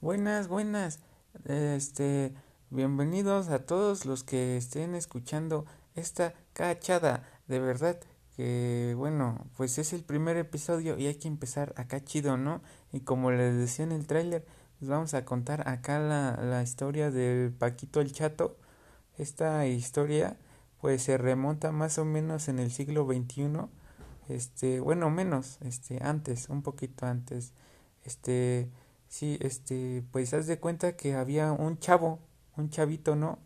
Buenas, buenas. Este, bienvenidos a todos los que estén escuchando esta cachada. De verdad que, bueno, pues es el primer episodio y hay que empezar acá chido, ¿no? Y como les decía en el tráiler, les vamos a contar acá la, la historia del Paquito el Chato. Esta historia, pues se remonta más o menos en el siglo XXI. Este, bueno, menos, este, antes, un poquito antes. Este, Sí, este, pues haz de cuenta que había un chavo, un chavito, ¿no?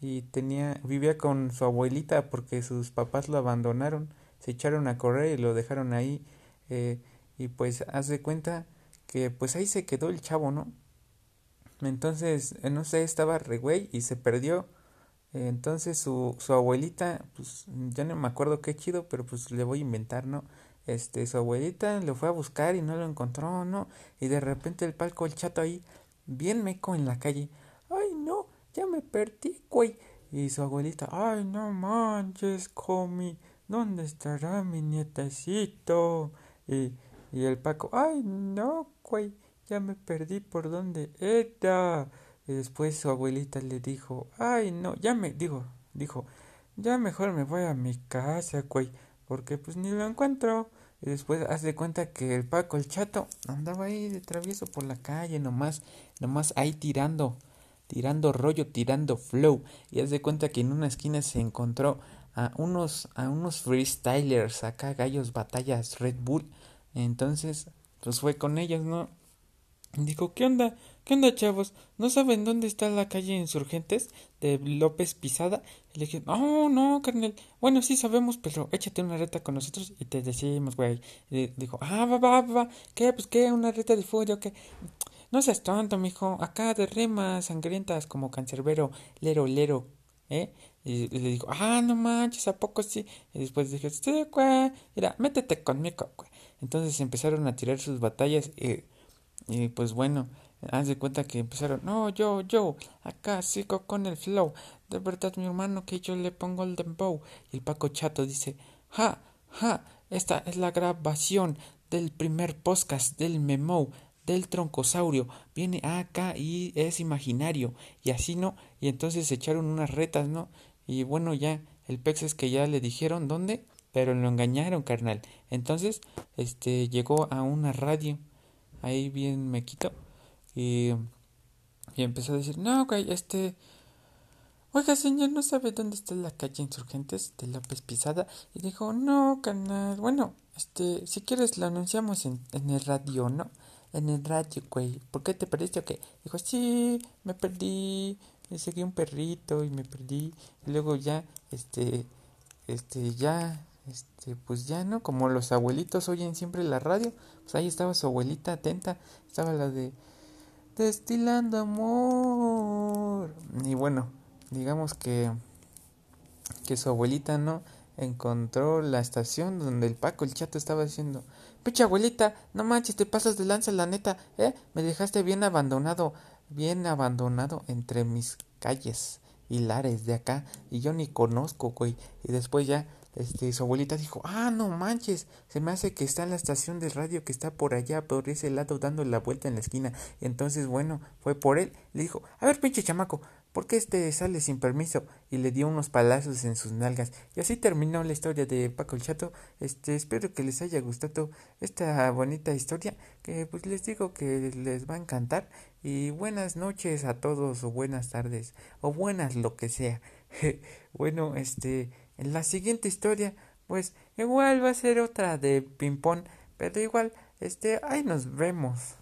Y tenía, vivía con su abuelita porque sus papás lo abandonaron, se echaron a correr y lo dejaron ahí. Eh, y pues haz de cuenta que pues ahí se quedó el chavo, ¿no? Entonces, eh, no sé, estaba re güey y se perdió. Entonces su, su abuelita, pues ya no me acuerdo qué chido, pero pues le voy a inventar, ¿no? Este, su abuelita lo fue a buscar y no lo encontró, ¿no? Y de repente el palco, el chato ahí, bien meco en la calle. Ay, no, ya me perdí, güey. Y su abuelita, ay, no manches, Comi, ¿dónde estará mi nietecito? Y, y el Paco, ay, no, güey, ya me perdí por dónde era. Y después su abuelita le dijo, ay, no, ya me, dijo, dijo, ya mejor me voy a mi casa, güey porque pues ni lo encuentro. Y después haz de cuenta que el Paco, el chato, andaba ahí de travieso por la calle, nomás, nomás ahí tirando, tirando rollo, tirando flow. Y haz de cuenta que en una esquina se encontró a unos, a unos freestylers, acá gallos batallas Red Bull. Entonces, pues fue con ellos, ¿no? Dijo, ¿qué onda? ¿Qué onda, chavos? ¿No saben dónde está la calle Insurgentes de López Pisada? Y le dije, oh, no, carnal. Bueno, sí sabemos, pero échate una reta con nosotros y te decimos, güey. Y dijo, ah, va, va, va, ¿qué? Pues qué, una reta de fútbol, qué. No seas tonto, mijo. Acá de remas sangrientas como cancerbero, lero, lero, ¿eh? Y, le dijo, ah, no manches, ¿a poco sí? Y después dije, sí, güey, mira, métete conmigo, güey. Entonces empezaron a tirar sus batallas y y pues bueno, haz de cuenta que empezaron, no, yo, yo, acá sigo con el flow. De verdad, mi hermano, que yo le pongo el dembow. Y el Paco Chato dice, ja, ja, esta es la grabación del primer podcast del memo del troncosaurio. Viene acá y es imaginario. Y así no. Y entonces se echaron unas retas, ¿no? Y bueno, ya, el pex es que ya le dijeron dónde, pero lo engañaron, carnal. Entonces, este, llegó a una radio ahí bien me quito. Y, empezó a decir, no, güey, este... Oiga, señor, ¿no sabe dónde está la calle Insurgentes de López Pisada? Y dijo, no, canal, bueno, este, si quieres lo anunciamos en, en el radio, ¿no? En el radio, güey. ¿Por qué te perdiste o qué? Dijo, sí, me perdí. Me seguí un perrito y me perdí. Y luego ya, este, este, ya este, pues ya no, como los abuelitos oyen siempre la radio, pues ahí estaba su abuelita atenta, estaba la de destilando amor. Y bueno, digamos que que su abuelita no encontró la estación donde el Paco el chato estaba diciendo, "Picha abuelita, no manches, te pasas de lanza la neta, eh, me dejaste bien abandonado, bien abandonado entre mis calles y lares de acá y yo ni conozco, güey." Y después ya este, su abuelita dijo, ah, no manches, se me hace que está en la estación de radio que está por allá, por ese lado, dando la vuelta en la esquina. Entonces, bueno, fue por él. Le dijo, a ver, pinche chamaco, ¿por qué este sale sin permiso? Y le dio unos palazos en sus nalgas. Y así terminó la historia de Paco el Chato. Este, espero que les haya gustado esta bonita historia, que pues les digo que les va a encantar. Y buenas noches a todos, o buenas tardes, o buenas lo que sea. bueno, este en la siguiente historia, pues igual va a ser otra de ping-pong, pero igual, este, ahí nos vemos.